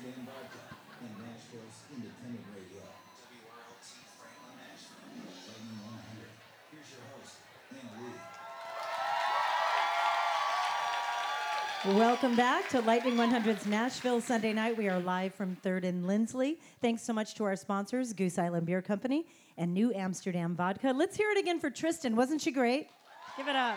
Amsterdam Vodka and Nashville's independent radio. WRLT Franklin, Nashville. Lightning 100. Here's your host, Anna Lee. Welcome back to Lightning 100's Nashville Sunday night. We are live from 3rd and Lindsley. Thanks so much to our sponsors, Goose Island Beer Company and New Amsterdam Vodka. Let's hear it again for Tristan. Wasn't she great? Give it up.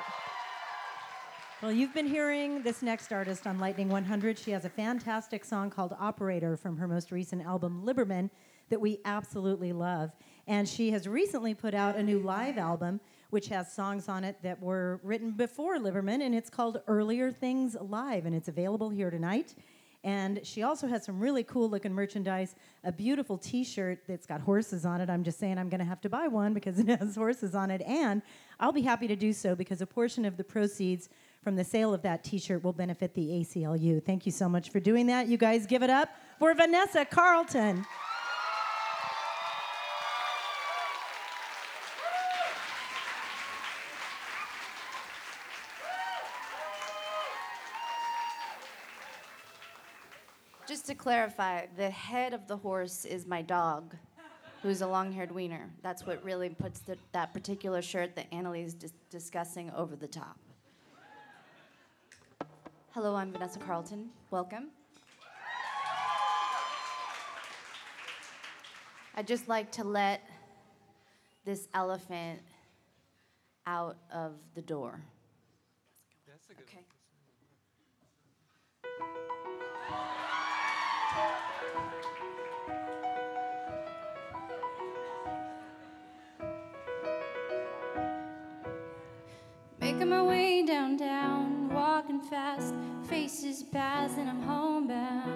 Well, you've been hearing this next artist on Lightning 100. She has a fantastic song called Operator from her most recent album, Liberman, that we absolutely love. And she has recently put out a new live album, which has songs on it that were written before Liberman, and it's called Earlier Things Live, and it's available here tonight. And she also has some really cool looking merchandise, a beautiful t shirt that's got horses on it. I'm just saying I'm going to have to buy one because it has horses on it. And I'll be happy to do so because a portion of the proceeds from the sale of that t shirt will benefit the ACLU. Thank you so much for doing that. You guys give it up for Vanessa Carlton. Just to clarify, the head of the horse is my dog, who's a long-haired wiener. That's what really puts the, that particular shirt that Annalie's dis- discussing over the top. Hello, I'm Vanessa Carlton. Welcome. I'd just like to let this elephant out of the door. Okay. Making my way downtown, fast, faces pass, and I'm homebound.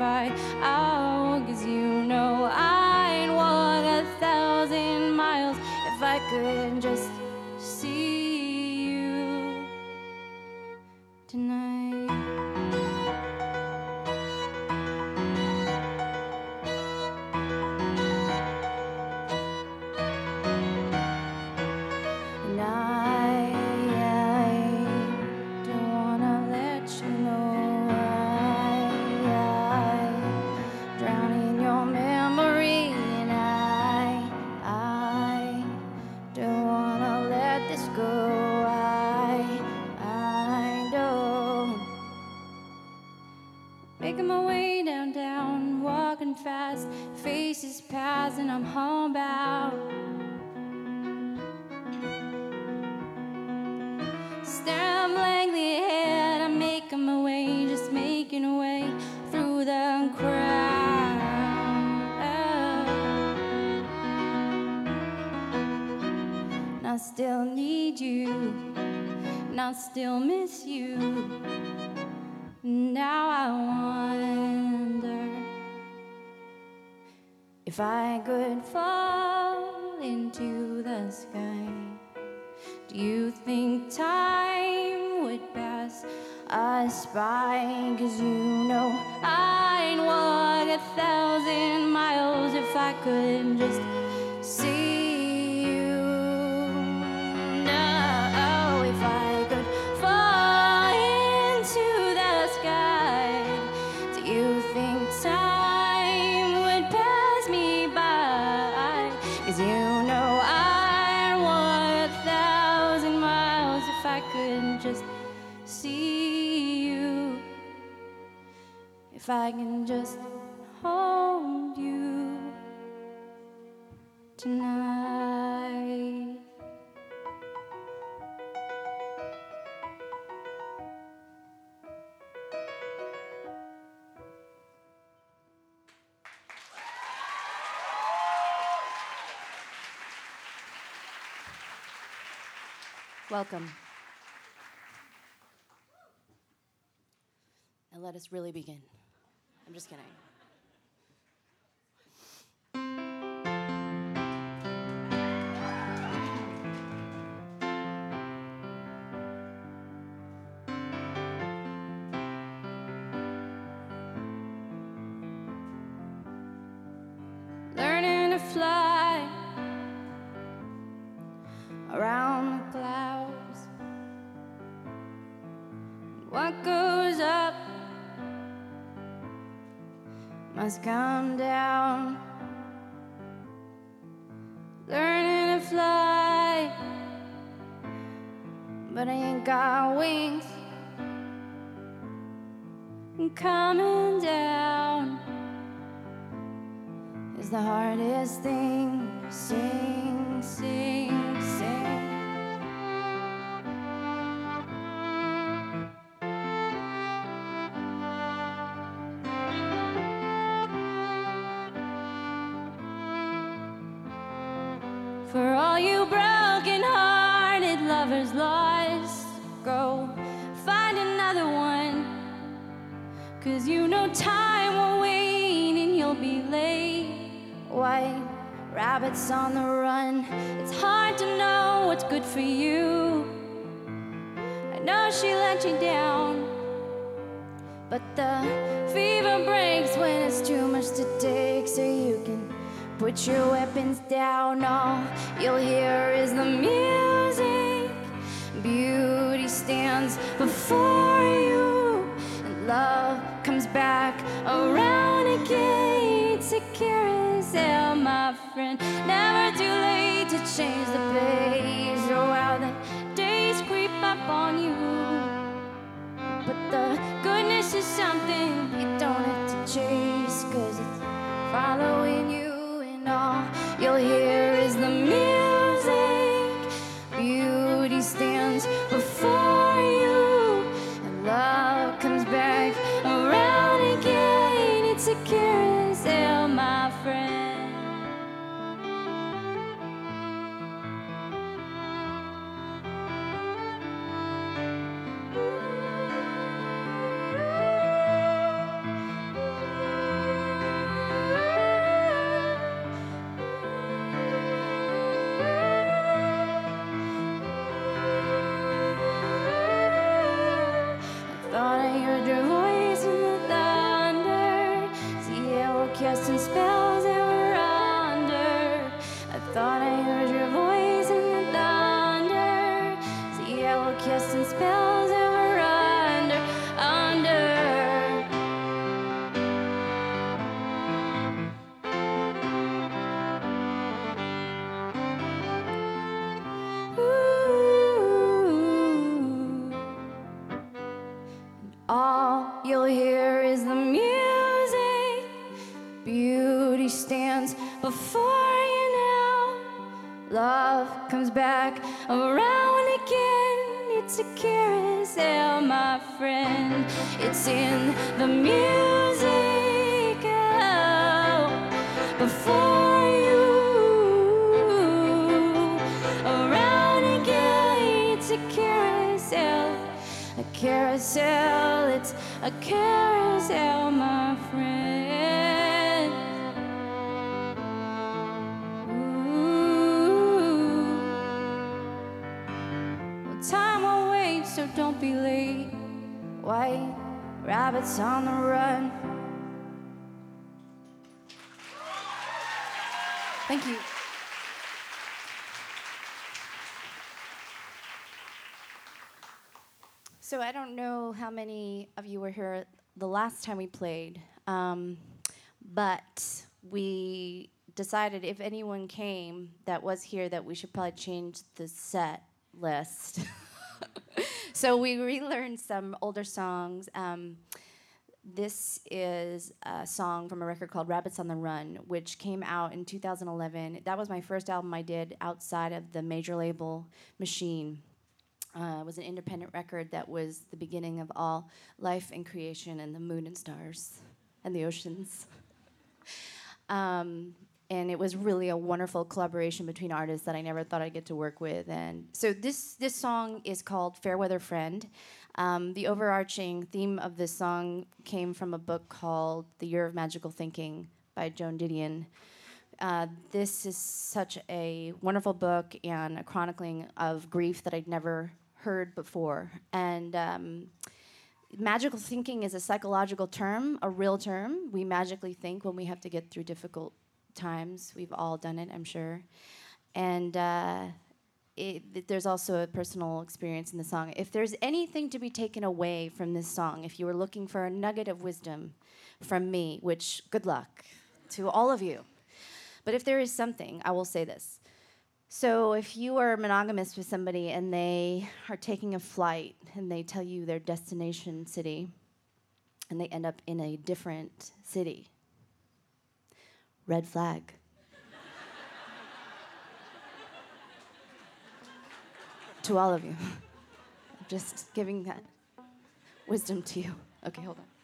By? Oh, cause you know I'd walk a thousand miles if I could just if I could fall into the sky. Do you think time would pass? us spy, cause you know I'd walk a thousand miles if I could just Cause you know I'd walk a thousand miles if I could just see you. If I can just hold you tonight. Welcome. Now let us really begin. I'm just kidding. Must come down. Learning to fly, but I ain't got wings. And coming down is the hardest thing. Sing, sing, sing. Hearted lost, go find another one. Cause you know time will wait and you'll be late. White rabbits on the run. It's hard to know what's good for you. I know she let you down. But the fever breaks when it's too much to take, so you can put your weapons down. All you'll hear is the music. Beauty stands before you, and love comes back around again. It's a carousel, my friend. Never too late to change the pace. Oh, how the days creep up on you. But the goodness is something you don't have to chase, cause it's following you, and all you'll hear is the music. Rabbits on the run. Thank you. So I don't know how many of you were here the last time we played, um, but we decided if anyone came that was here that we should probably change the set list. so we relearned some older songs. Um, this is a song from a record called Rabbits on the Run, which came out in 2011. That was my first album I did outside of the major label machine. Uh, it was an independent record that was the beginning of all life and creation and the moon and stars and the oceans. Um, and it was really a wonderful collaboration between artists that I never thought I'd get to work with. And so this this song is called Fairweather Friend. Um, the overarching theme of this song came from a book called The Year of Magical Thinking by Joan Didion. Uh, this is such a wonderful book and a chronicling of grief that I'd never heard before. And um, magical thinking is a psychological term, a real term. We magically think when we have to get through difficult times. We've all done it, I'm sure. And uh, it, there's also a personal experience in the song. If there's anything to be taken away from this song, if you were looking for a nugget of wisdom from me, which good luck to all of you. But if there is something, I will say this. So if you are monogamous with somebody and they are taking a flight and they tell you their destination city and they end up in a different city, red flag. to all of you. I'm just giving that wisdom to you. Okay, hold on.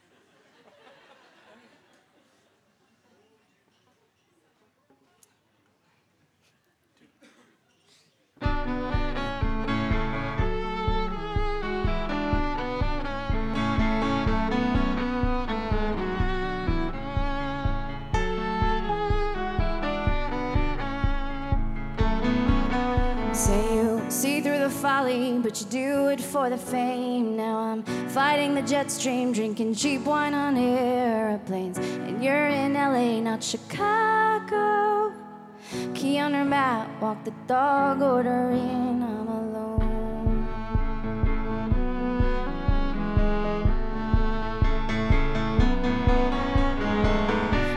Folly, but you do it for the fame. Now I'm fighting the jet stream, drinking cheap wine on airplanes. And you're in LA, not Chicago. Key on her mat, walk the dog, order in, I'm alone.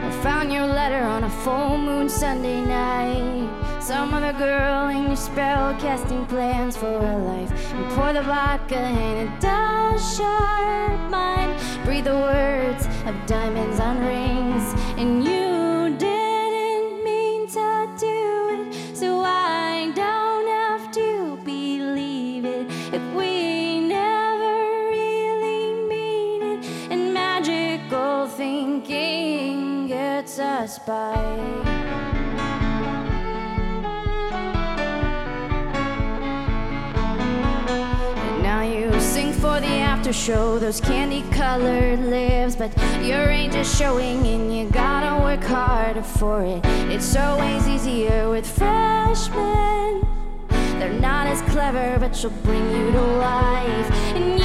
I found your letter on a full moon Sunday night some other girl in your spell casting plans for a life. And pour the vodka in a dull, sharp mind. Breathe the words of diamonds on rings. And you didn't mean to do it, so I don't have to believe it. If we never really mean it, and magical thinking gets us by. After show, those candy colored lips. But your age is showing, and you gotta work harder for it. It's always easier with freshmen. They're not as clever, but she'll bring you to life. And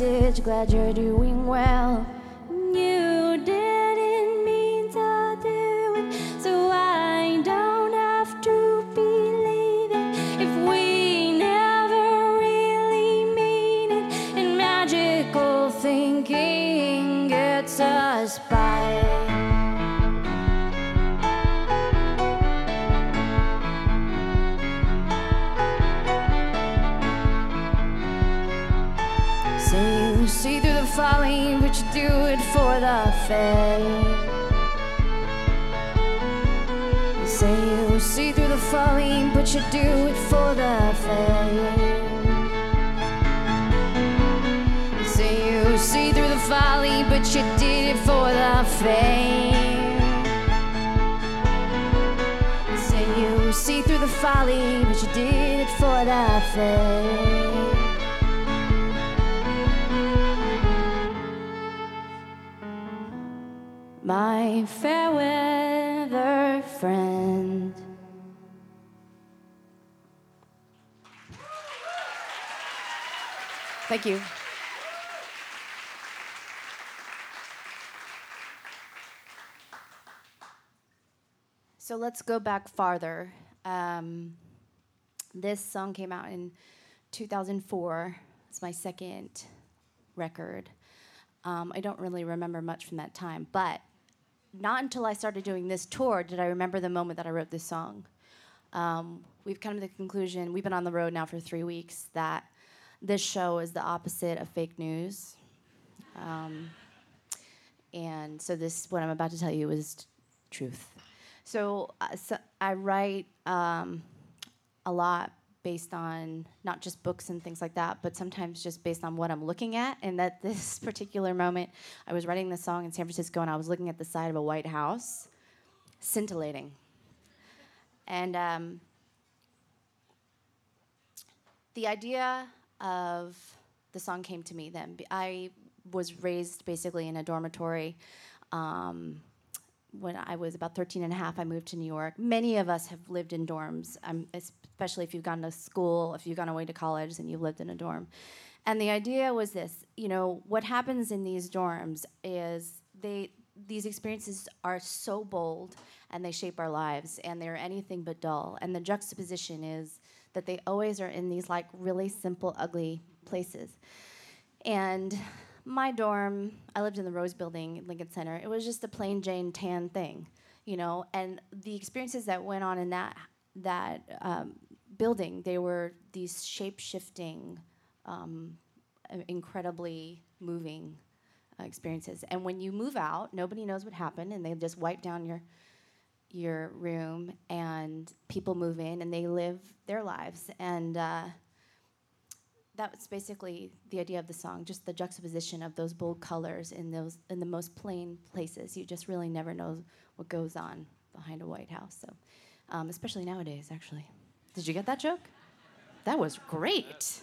message, glad you're doing well. My fair weather friend. Thank you. So let's go back farther. Um, this song came out in 2004. It's my second record. Um, I don't really remember much from that time, but not until I started doing this tour did I remember the moment that I wrote this song. Um, we've come to the conclusion, we've been on the road now for three weeks, that this show is the opposite of fake news. Um, and so this, what I'm about to tell you, is truth. So, uh, so I write um, a lot based on not just books and things like that, but sometimes just based on what I'm looking at. And at this particular moment, I was writing this song in San Francisco and I was looking at the side of a White House, scintillating. And um, the idea of the song came to me then. I was raised basically in a dormitory. Um, when I was about 13 and a half, I moved to New York. Many of us have lived in dorms, um, especially if you've gone to school, if you've gone away to college and you've lived in a dorm. And the idea was this you know, what happens in these dorms is they, these experiences are so bold and they shape our lives and they're anything but dull. And the juxtaposition is that they always are in these like really simple, ugly places. And my dorm, I lived in the Rose Building Lincoln Center. It was just a plain Jane tan thing, you know. And the experiences that went on in that that um, building, they were these shape shifting, um, incredibly moving uh, experiences. And when you move out, nobody knows what happened, and they just wipe down your your room, and people move in, and they live their lives, and uh, that's basically the idea of the song just the juxtaposition of those bold colors in those in the most plain places. You just really never know what goes on behind a white house so um, especially nowadays actually. Did you get that joke? That was great.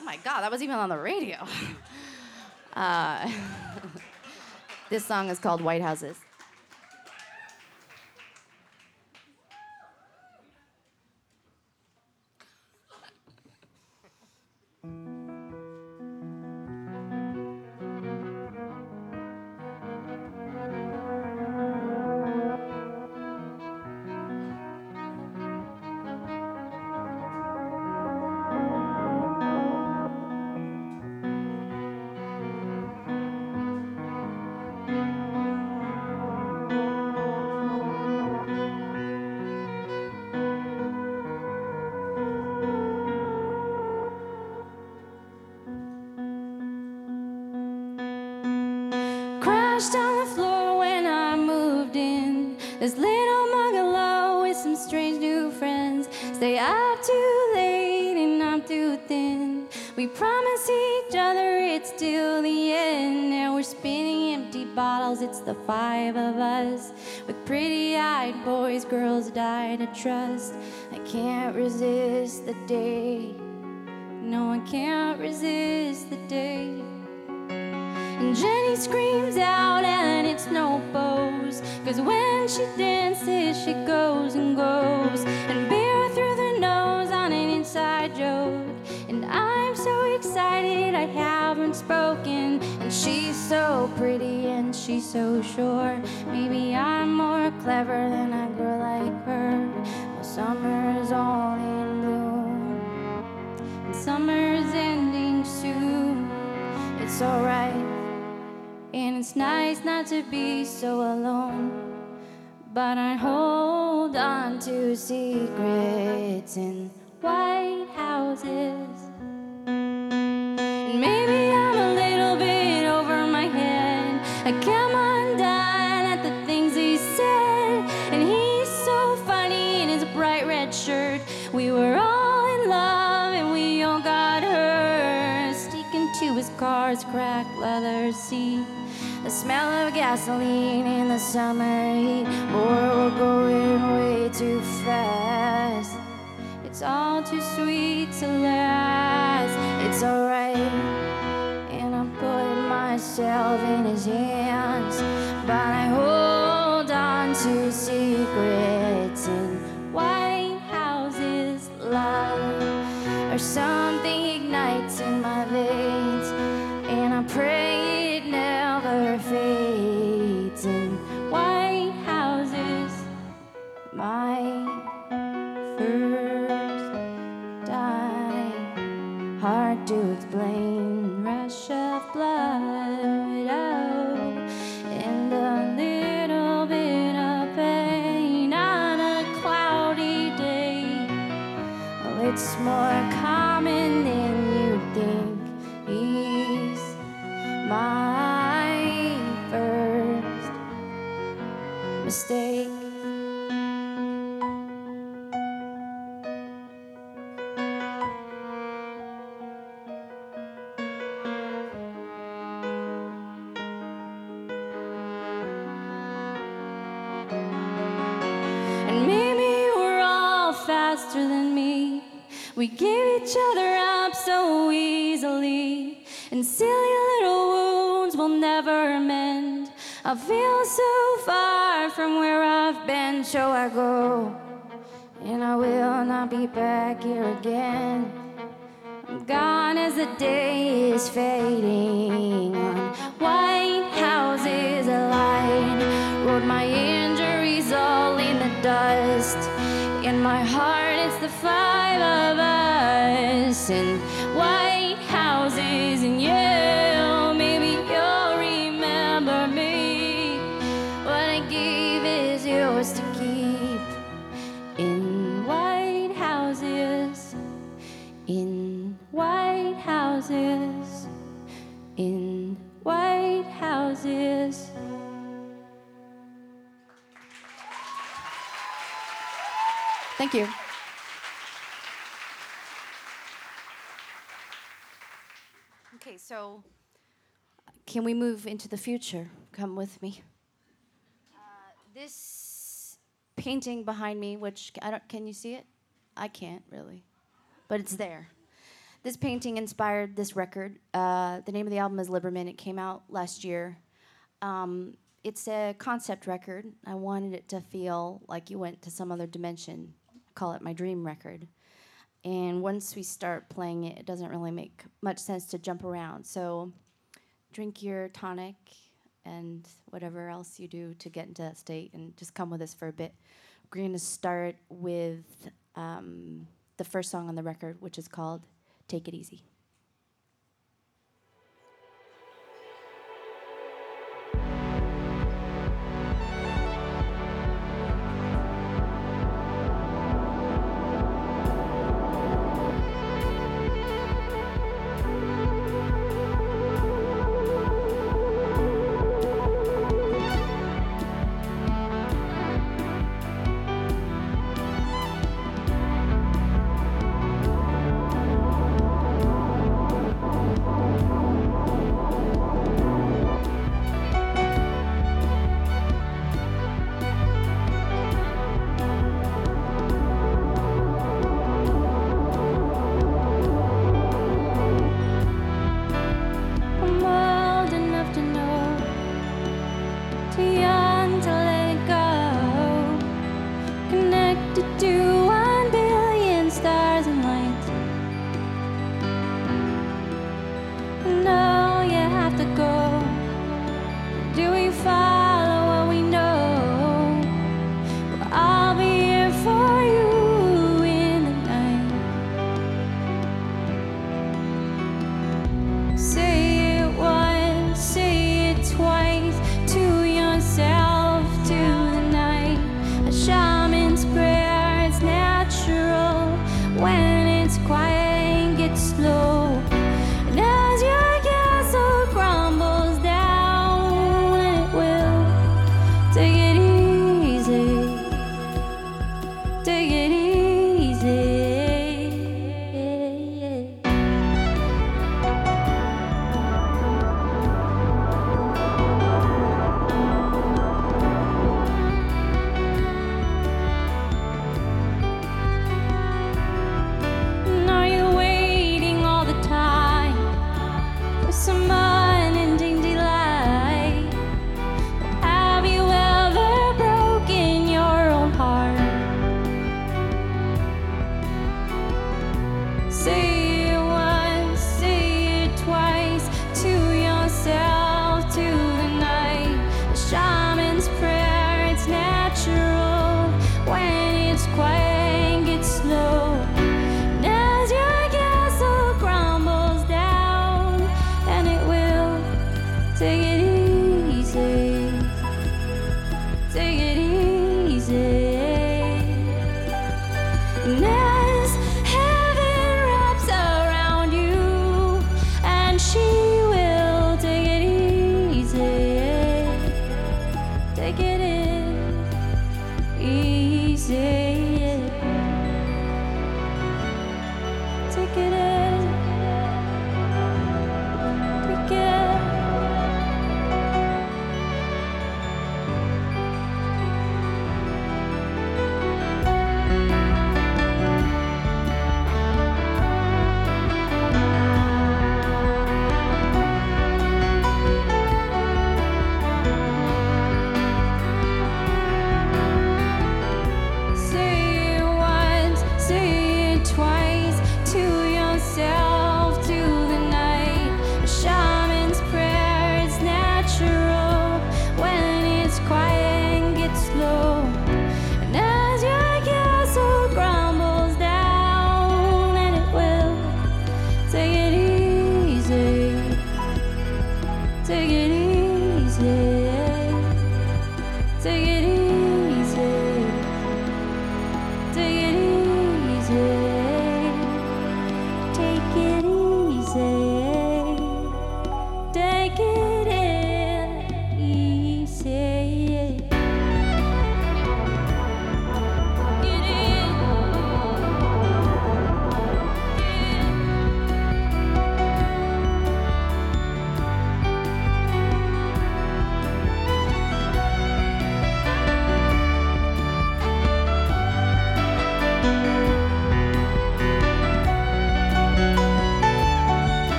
Oh my god that was even on the radio. Uh, this song is called white houses trust. I can't resist the day. No, I can't resist the day. And Jenny screams out, and it's no pose. Cause when she dances, she goes and goes. And beer through the nose on an inside joke. And I'm so excited I haven't spoken. And she's so pretty and she's so sure. Maybe I'm more clever than a girl like her. Well, summer's all in bloom. And summer's ending soon. It's alright. And it's nice not to be so alone. But I hold on to secrets in white houses. Car's cracked leather seat. The smell of gasoline in the summer heat. Boy, we're going way too fast. It's all too sweet to last. It's alright. And I'm putting myself in his hands. Hard to explain. Rush of blood. Oh, and a little bit of pain on a cloudy day. Well, it's more can we move into the future? Come with me. Uh, this painting behind me, which I don't, can you see it? I can't really but it's there. This painting inspired this record. Uh, the name of the album is Liberman. It came out last year. Um, it's a concept record. I wanted it to feel like you went to some other dimension. I call it my dream record. And once we start playing it, it doesn't really make much sense to jump around. So drink your tonic and whatever else you do to get into that state and just come with us for a bit. We're going to start with. Um, the first song on the record, which is called Take It Easy. Easy.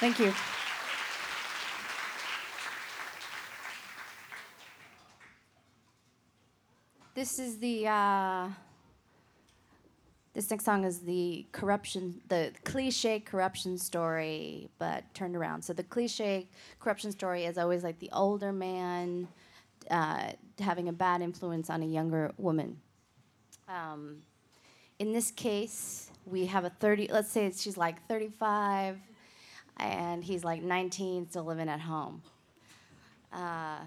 Thank you. This is the uh, this next song is the corruption, the cliche corruption story, but turned around. So the cliche corruption story is always like the older man uh, having a bad influence on a younger woman. Um, in this case, we have a 30. Let's say she's like 35, and he's like 19, still living at home. Uh,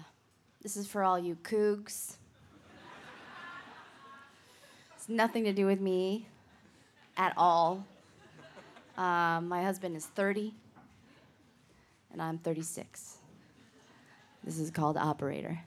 this is for all you cougs. It's nothing to do with me at all. Uh, my husband is 30, and I'm 36. This is called Operator.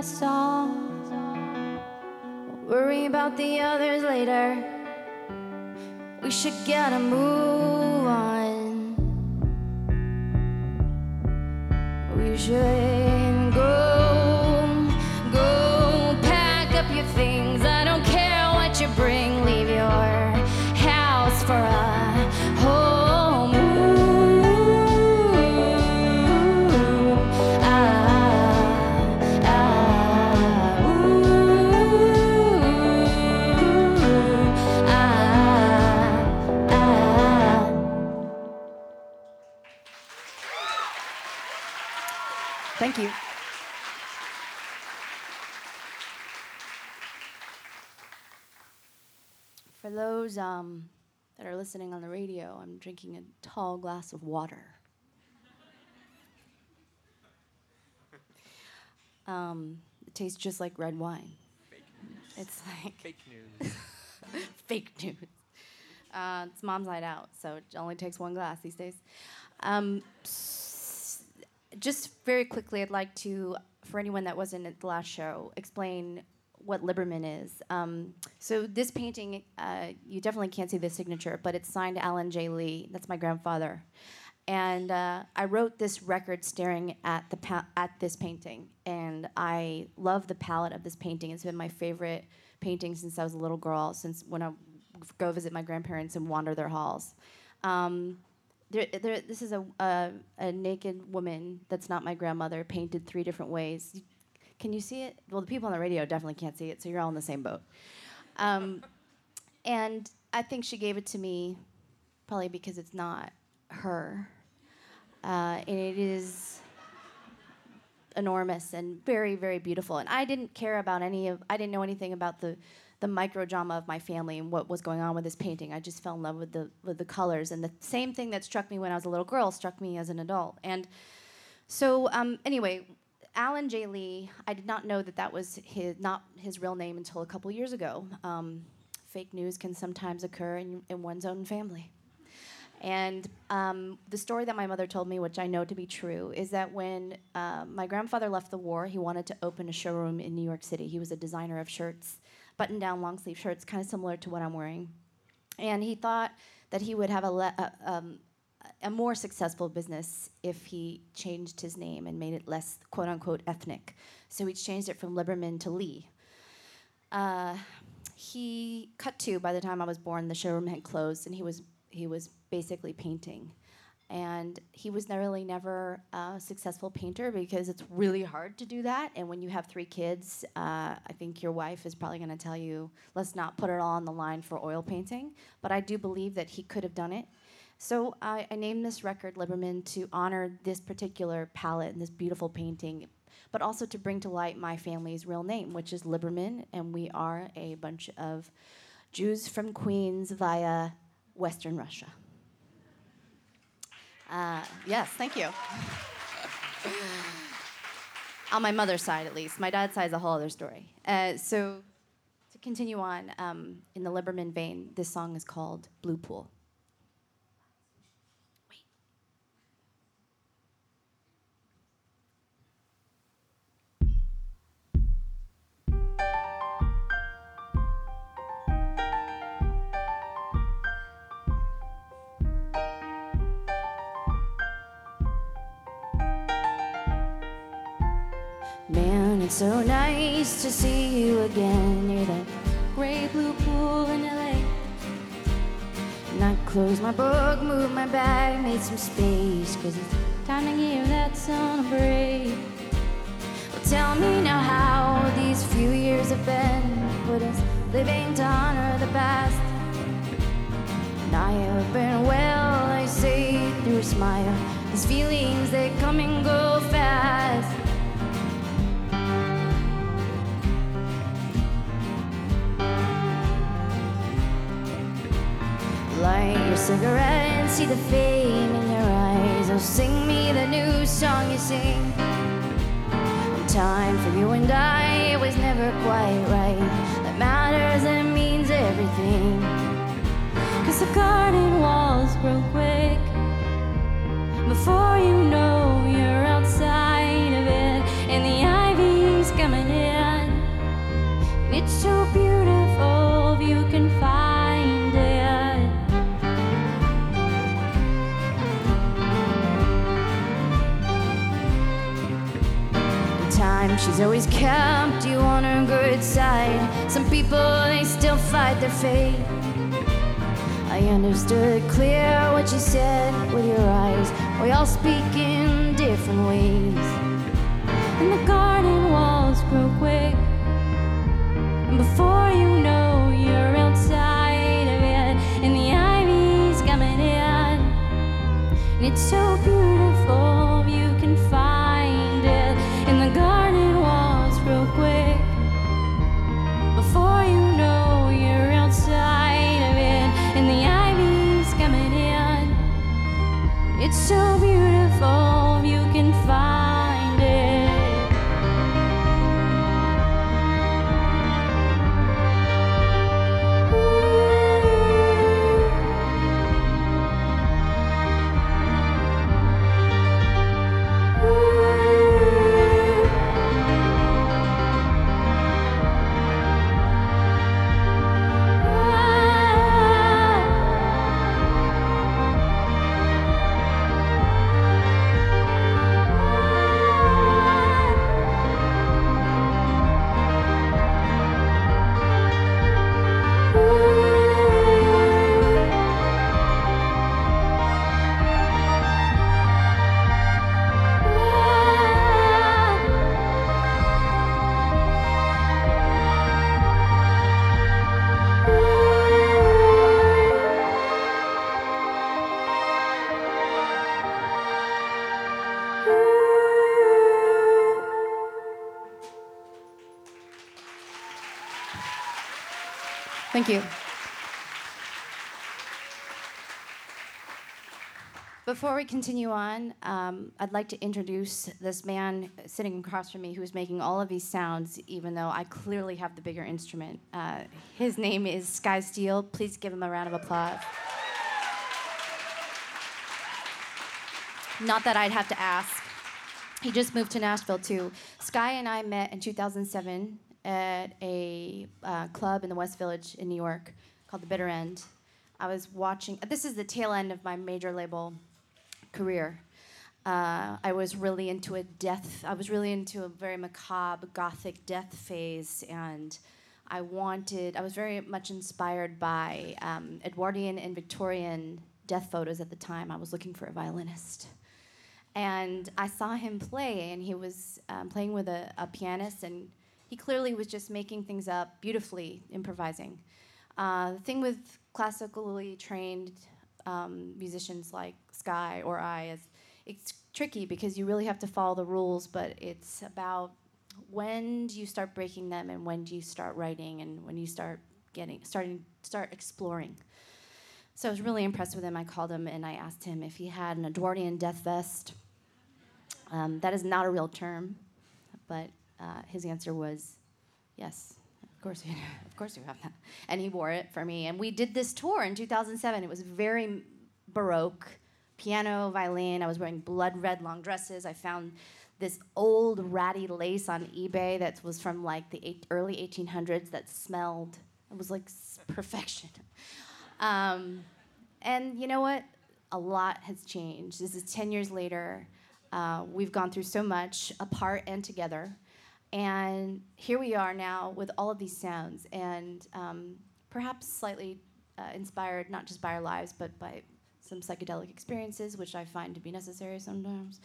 Don't worry about the others later. We should get a move on. We should those um, that are listening on the radio, I'm drinking a tall glass of water. Um, it tastes just like red wine. It's like Fake news. fake news. Uh, it's mom's night out, so it only takes one glass these days. Um, just very quickly, I'd like to, for anyone that wasn't at the last show, explain what Liberman is. Um, so this painting, uh, you definitely can't see the signature, but it's signed Alan J. Lee. That's my grandfather. And uh, I wrote this record staring at the pa- at this painting, and I love the palette of this painting. It's been my favorite painting since I was a little girl. Since when I go visit my grandparents and wander their halls. Um, there, there, this is a, a a naked woman that's not my grandmother, painted three different ways. Can you see it? Well, the people on the radio definitely can't see it, so you're all in the same boat. Um, and I think she gave it to me probably because it's not her. Uh, and it is enormous and very, very beautiful. And I didn't care about any of, I didn't know anything about the, the micro drama of my family and what was going on with this painting. I just fell in love with the, with the colors. And the same thing that struck me when I was a little girl struck me as an adult. And so, um, anyway, Alan J. Lee, I did not know that that was his, not his real name until a couple years ago. Um, fake news can sometimes occur in, in one's own family. And um, the story that my mother told me, which I know to be true, is that when uh, my grandfather left the war, he wanted to open a showroom in New York City. He was a designer of shirts, button down, long sleeve shirts, kind of similar to what I'm wearing. And he thought that he would have a, le- a, um, a more successful business if he changed his name and made it less quote unquote ethnic. So he changed it from Liberman to Lee. Uh, he cut to by the time I was born, the showroom had closed, and he was he was basically painting. And he was really never a successful painter because it's really hard to do that. And when you have three kids, uh, I think your wife is probably going to tell you, let's not put it all on the line for oil painting. But I do believe that he could have done it. So I, I named this record Liberman to honor this particular palette and this beautiful painting, but also to bring to light my family's real name, which is Liberman, and we are a bunch of Jews from Queens via Western Russia. Uh, yes, thank you. on my mother's side, at least. My dad's side is a whole other story. Uh, so, to continue on um, in the Liberman vein, this song is called Blue Pool. It's so nice to see you again. You're the great blue pool in LA. And I closed my book, moved my bag, made some space, cause it's time to give that son a break. Well, tell me now how these few years have been, but it's living to honor the past. And I have been well, I say through a smile. These feelings, they come and go fast. Light your cigarette and see the fame in your eyes. Oh, sing me the new song you sing. When time for you and I, it was never quite right. That matters and means everything. Cause the garden walls grow quick. Before you know They still fight their fate. I understood clear what you said with your eyes. We all speak in different ways. And the garden walls grow quick. And before you know, you're outside of it. And the ivy's coming in. And it's so beautiful, Thank you. Before we continue on, um, I'd like to introduce this man sitting across from me who's making all of these sounds, even though I clearly have the bigger instrument. Uh, his name is Sky Steele. Please give him a round of applause. Not that I'd have to ask. He just moved to Nashville too. Sky and I met in 2007 at a uh, club in the West Village in New York called The Bitter End. I was watching. This is the tail end of my major label career. Uh, I was really into a death. I was really into a very macabre gothic death phase, and I wanted. I was very much inspired by um, Edwardian and Victorian death photos at the time. I was looking for a violinist, and I saw him play, and he was um, playing with a, a pianist, and he clearly was just making things up beautifully, improvising. Uh, the thing with classically trained um, musicians like Sky or I is it's tricky because you really have to follow the rules, but it's about when do you start breaking them and when do you start writing and when you start getting starting start exploring. So I was really impressed with him. I called him and I asked him if he had an Edwardian death vest. Um, that is not a real term, but uh, his answer was yes. Of course, you, of course you have that. And he wore it for me. And we did this tour in 2007. It was very baroque, piano, violin. I was wearing blood red long dresses. I found this old ratty lace on eBay that was from like the eight, early 1800s that smelled. It was like perfection. Um, and you know what? A lot has changed. This is 10 years later. Uh, we've gone through so much, apart and together. And here we are now with all of these sounds, and um, perhaps slightly uh, inspired not just by our lives, but by some psychedelic experiences, which I find to be necessary sometimes.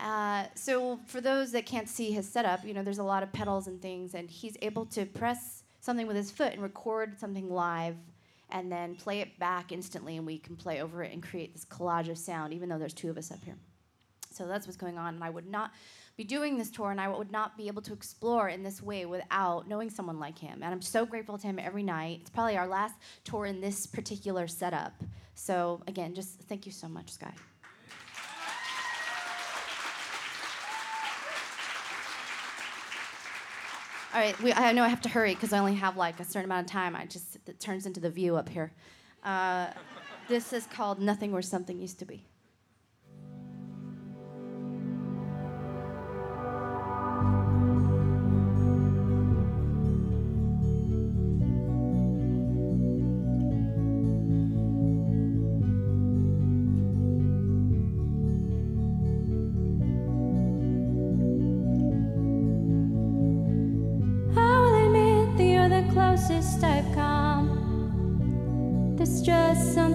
Uh, so for those that can't see his setup, you know, there's a lot of pedals and things, and he's able to press something with his foot and record something live, and then play it back instantly, and we can play over it and create this collage of sound, even though there's two of us up here. So that's what's going on, and I would not be doing this tour, and I would not be able to explore in this way without knowing someone like him. And I'm so grateful to him every night. It's probably our last tour in this particular setup. So again, just thank you so much, Sky. All right, we, I know I have to hurry because I only have like a certain amount of time. I just it turns into the view up here. Uh, this is called "Nothing Where Something Used to Be."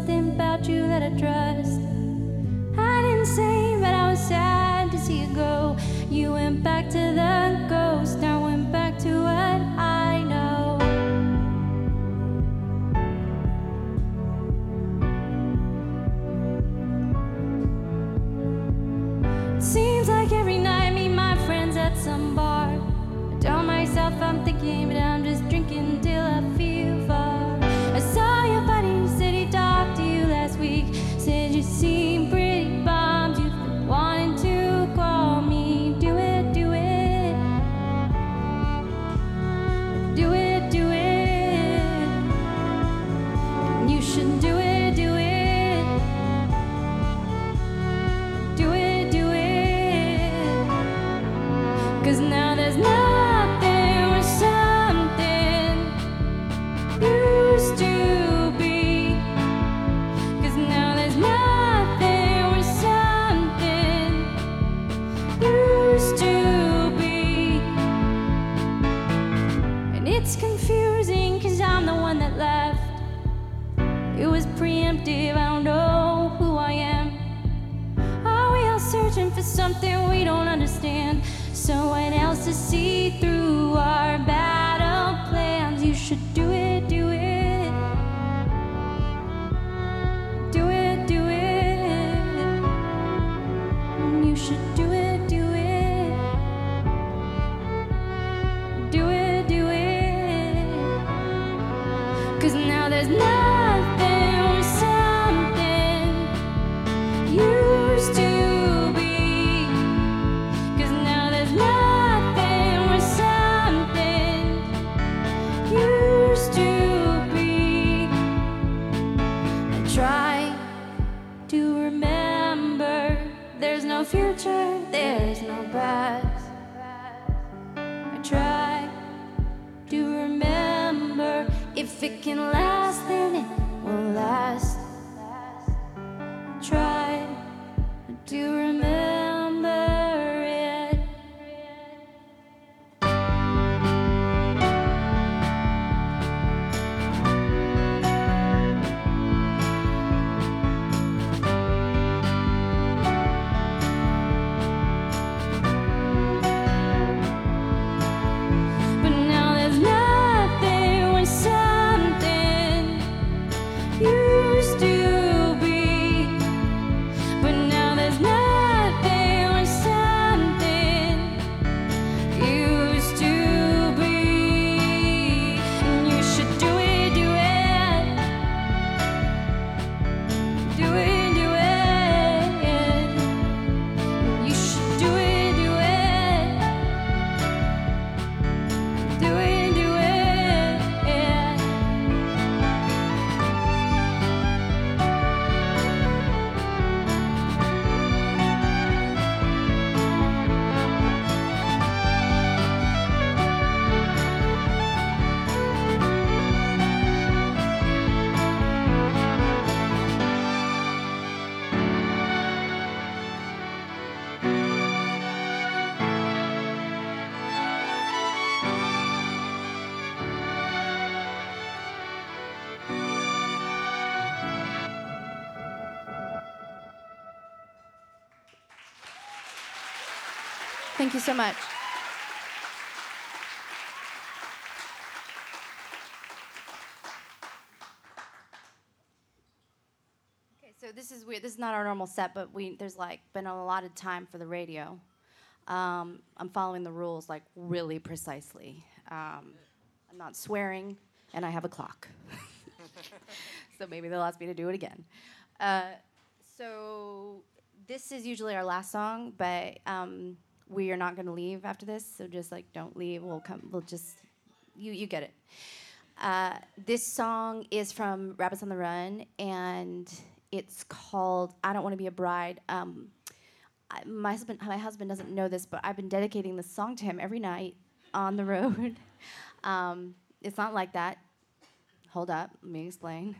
Something about you that I trust. I didn't say, but I was sad to see you go. You went back to the ghost, I Thank you so much. Okay, so this is weird. This is not our normal set, but we there's like been a lot of time for the radio. Um, I'm following the rules like really precisely. Um, I'm not swearing, and I have a clock. so maybe they'll ask me to do it again. Uh, so this is usually our last song, but um, we are not going to leave after this. So just like don't leave. We'll come. We'll just you you get it. Uh, this song is from Rabbits on the Run, and it's called "I Don't Want to Be a Bride." Um, I, my husband, my husband doesn't know this, but I've been dedicating this song to him every night on the road. um, it's not like that. Hold up, let me explain.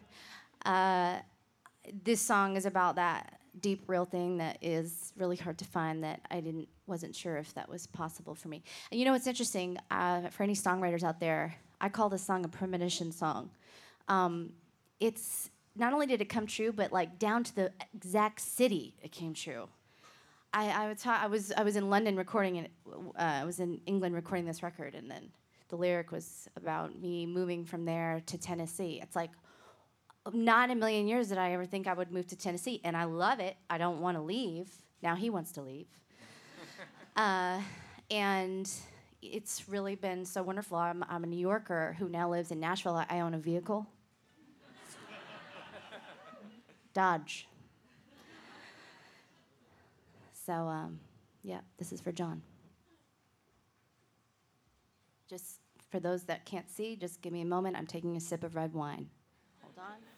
Uh, this song is about that deep, real thing that is really hard to find. That I didn't, wasn't sure if that was possible for me. And you know, what's interesting uh, for any songwriters out there. I call this song a premonition song. Um, it's not only did it come true, but like down to the exact city, it came true. I, I, was, I was I was in London recording it. Uh, I was in England recording this record, and then the lyric was about me moving from there to Tennessee. It's like not a million years did I ever think I would move to Tennessee, and I love it. I don't want to leave. Now he wants to leave, uh, and it's really been so wonderful. I'm, I'm a New Yorker who now lives in Nashville. I, I own a vehicle, Dodge. So, um, yeah, this is for John. Just for those that can't see, just give me a moment. I'm taking a sip of red wine. Hold on.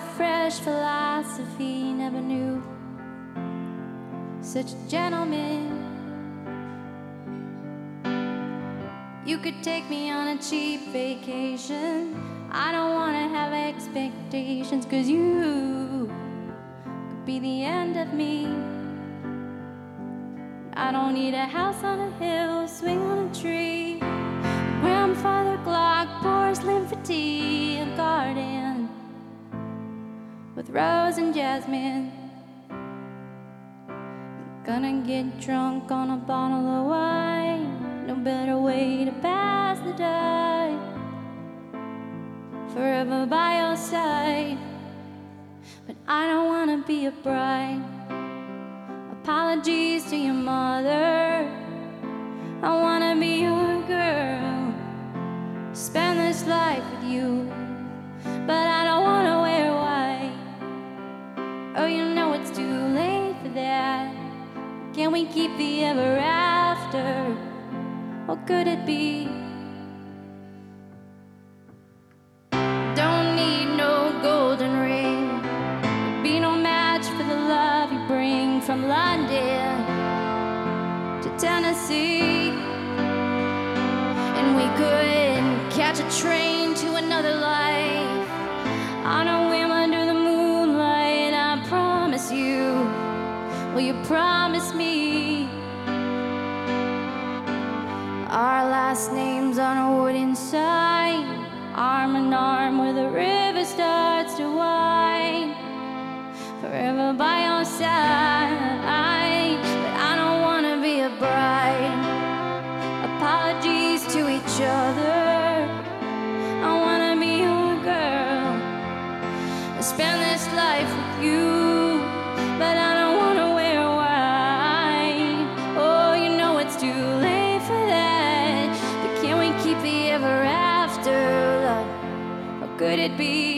Fresh philosophy, never knew such a gentleman. You could take me on a cheap vacation. I don't wanna have expectations, cause you could be the end of me. I don't need a house on a hill, swing on a tree. Grandfather clock, porcelain for tea, a garden rose and jasmine. Gonna get drunk on a bottle of wine. No better way to pass the day. Forever by your side. But I don't wanna be a bride. Apologies to your mother. I wanna be your girl. Spend this life with you. But I don't wanna that. Can we keep the ever after? What could it be? Don't need no golden ring. Be no match for the love you bring from London to Tennessee. And we could catch a train Promise me? Our last names on a wooden sign, arm in arm where the river starts to wind. Forever by your side, but I don't wanna be a bride. Apologies to each other. Be?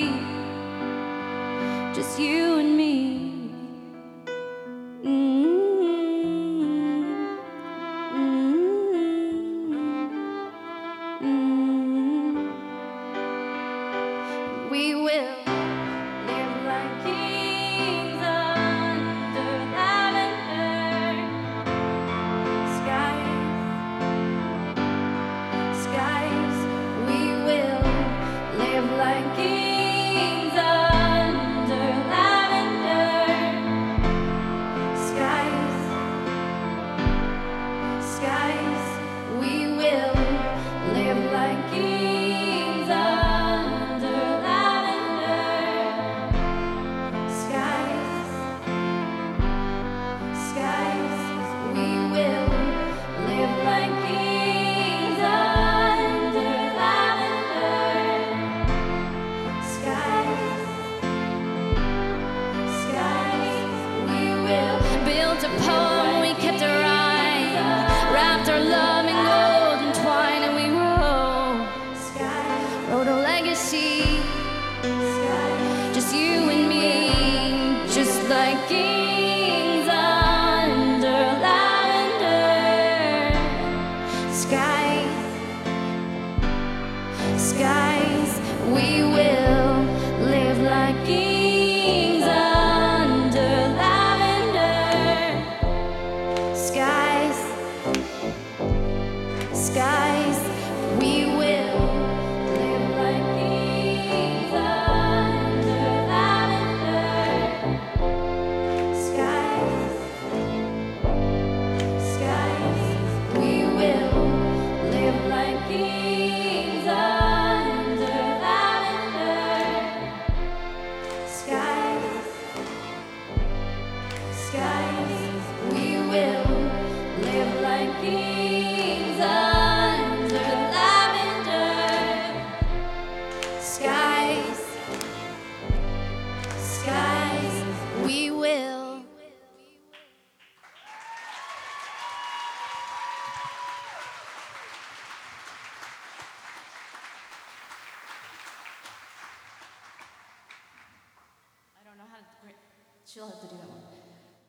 She'll have to do that one.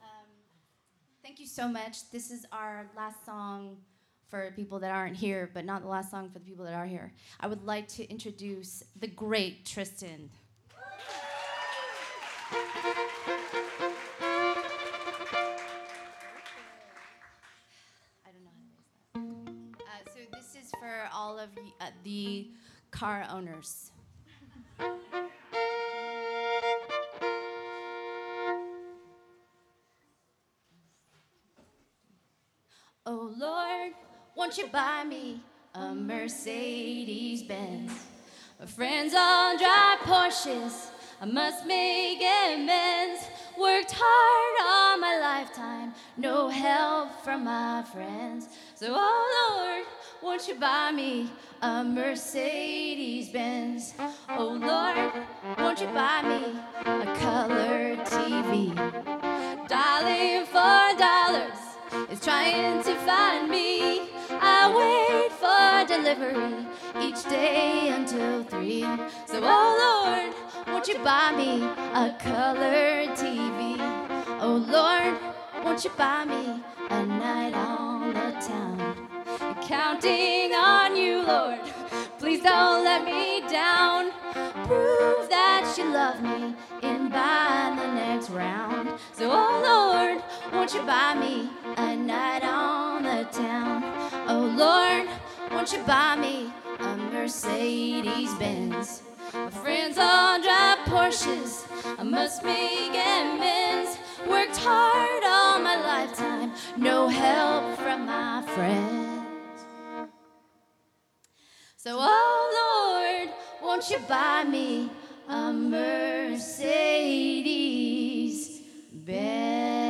Um, thank you so much. This is our last song for people that aren't here, but not the last song for the people that are here. I would like to introduce the great Tristan. Uh, so this is for all of uh, the car owners. Won't you buy me a Mercedes Benz? My friends all drive Porsches. I must make amends. Worked hard all my lifetime, no help from my friends. So, oh Lord, won't you buy me a Mercedes Benz? Oh Lord, won't you buy me a colored TV? Dialing for dollars is trying to find me. I wait for delivery each day until three. So, oh Lord, won't you buy me a colored TV? Oh Lord, won't you buy me a night on the town? Counting on you, Lord. Please don't let me down. Prove that you love me in by the next round. So, oh Lord, won't you buy me a night on the town? Oh Lord, won't you buy me a Mercedes Benz? My friends all drive Porsches. I must make amends. Worked hard all my lifetime, no help from my friends. So, oh Lord, won't you buy me a Mercedes Benz?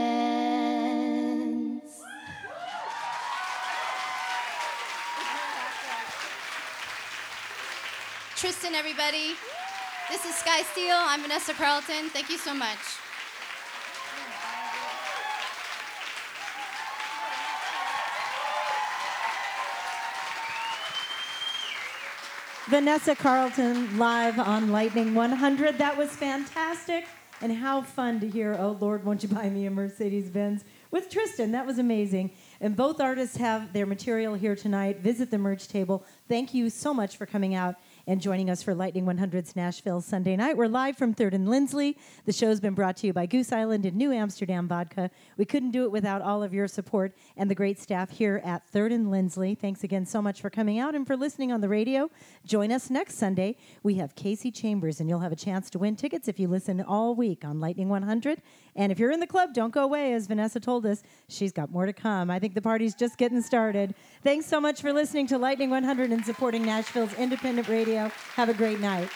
Tristan, everybody. This is Sky Steele. I'm Vanessa Carlton. Thank you so much. Vanessa Carlton live on Lightning 100. That was fantastic. And how fun to hear, Oh Lord, won't you buy me a Mercedes Benz with Tristan. That was amazing. And both artists have their material here tonight. Visit the merch table. Thank you so much for coming out and joining us for Lightning 100's Nashville Sunday night. We're live from 3rd and Lindsley. The show's been brought to you by Goose Island and New Amsterdam Vodka. We couldn't do it without all of your support and the great staff here at 3rd and Lindsley. Thanks again so much for coming out and for listening on the radio. Join us next Sunday. We have Kasey Chambers, and you'll have a chance to win tickets if you listen all week on Lightning 100. And if you're in the club, don't go away. As Vanessa told us, she's got more to come. I think the party's just getting started. Thanks so much for listening to Lightning 100 and supporting Nashville's independent radio. Have a great night.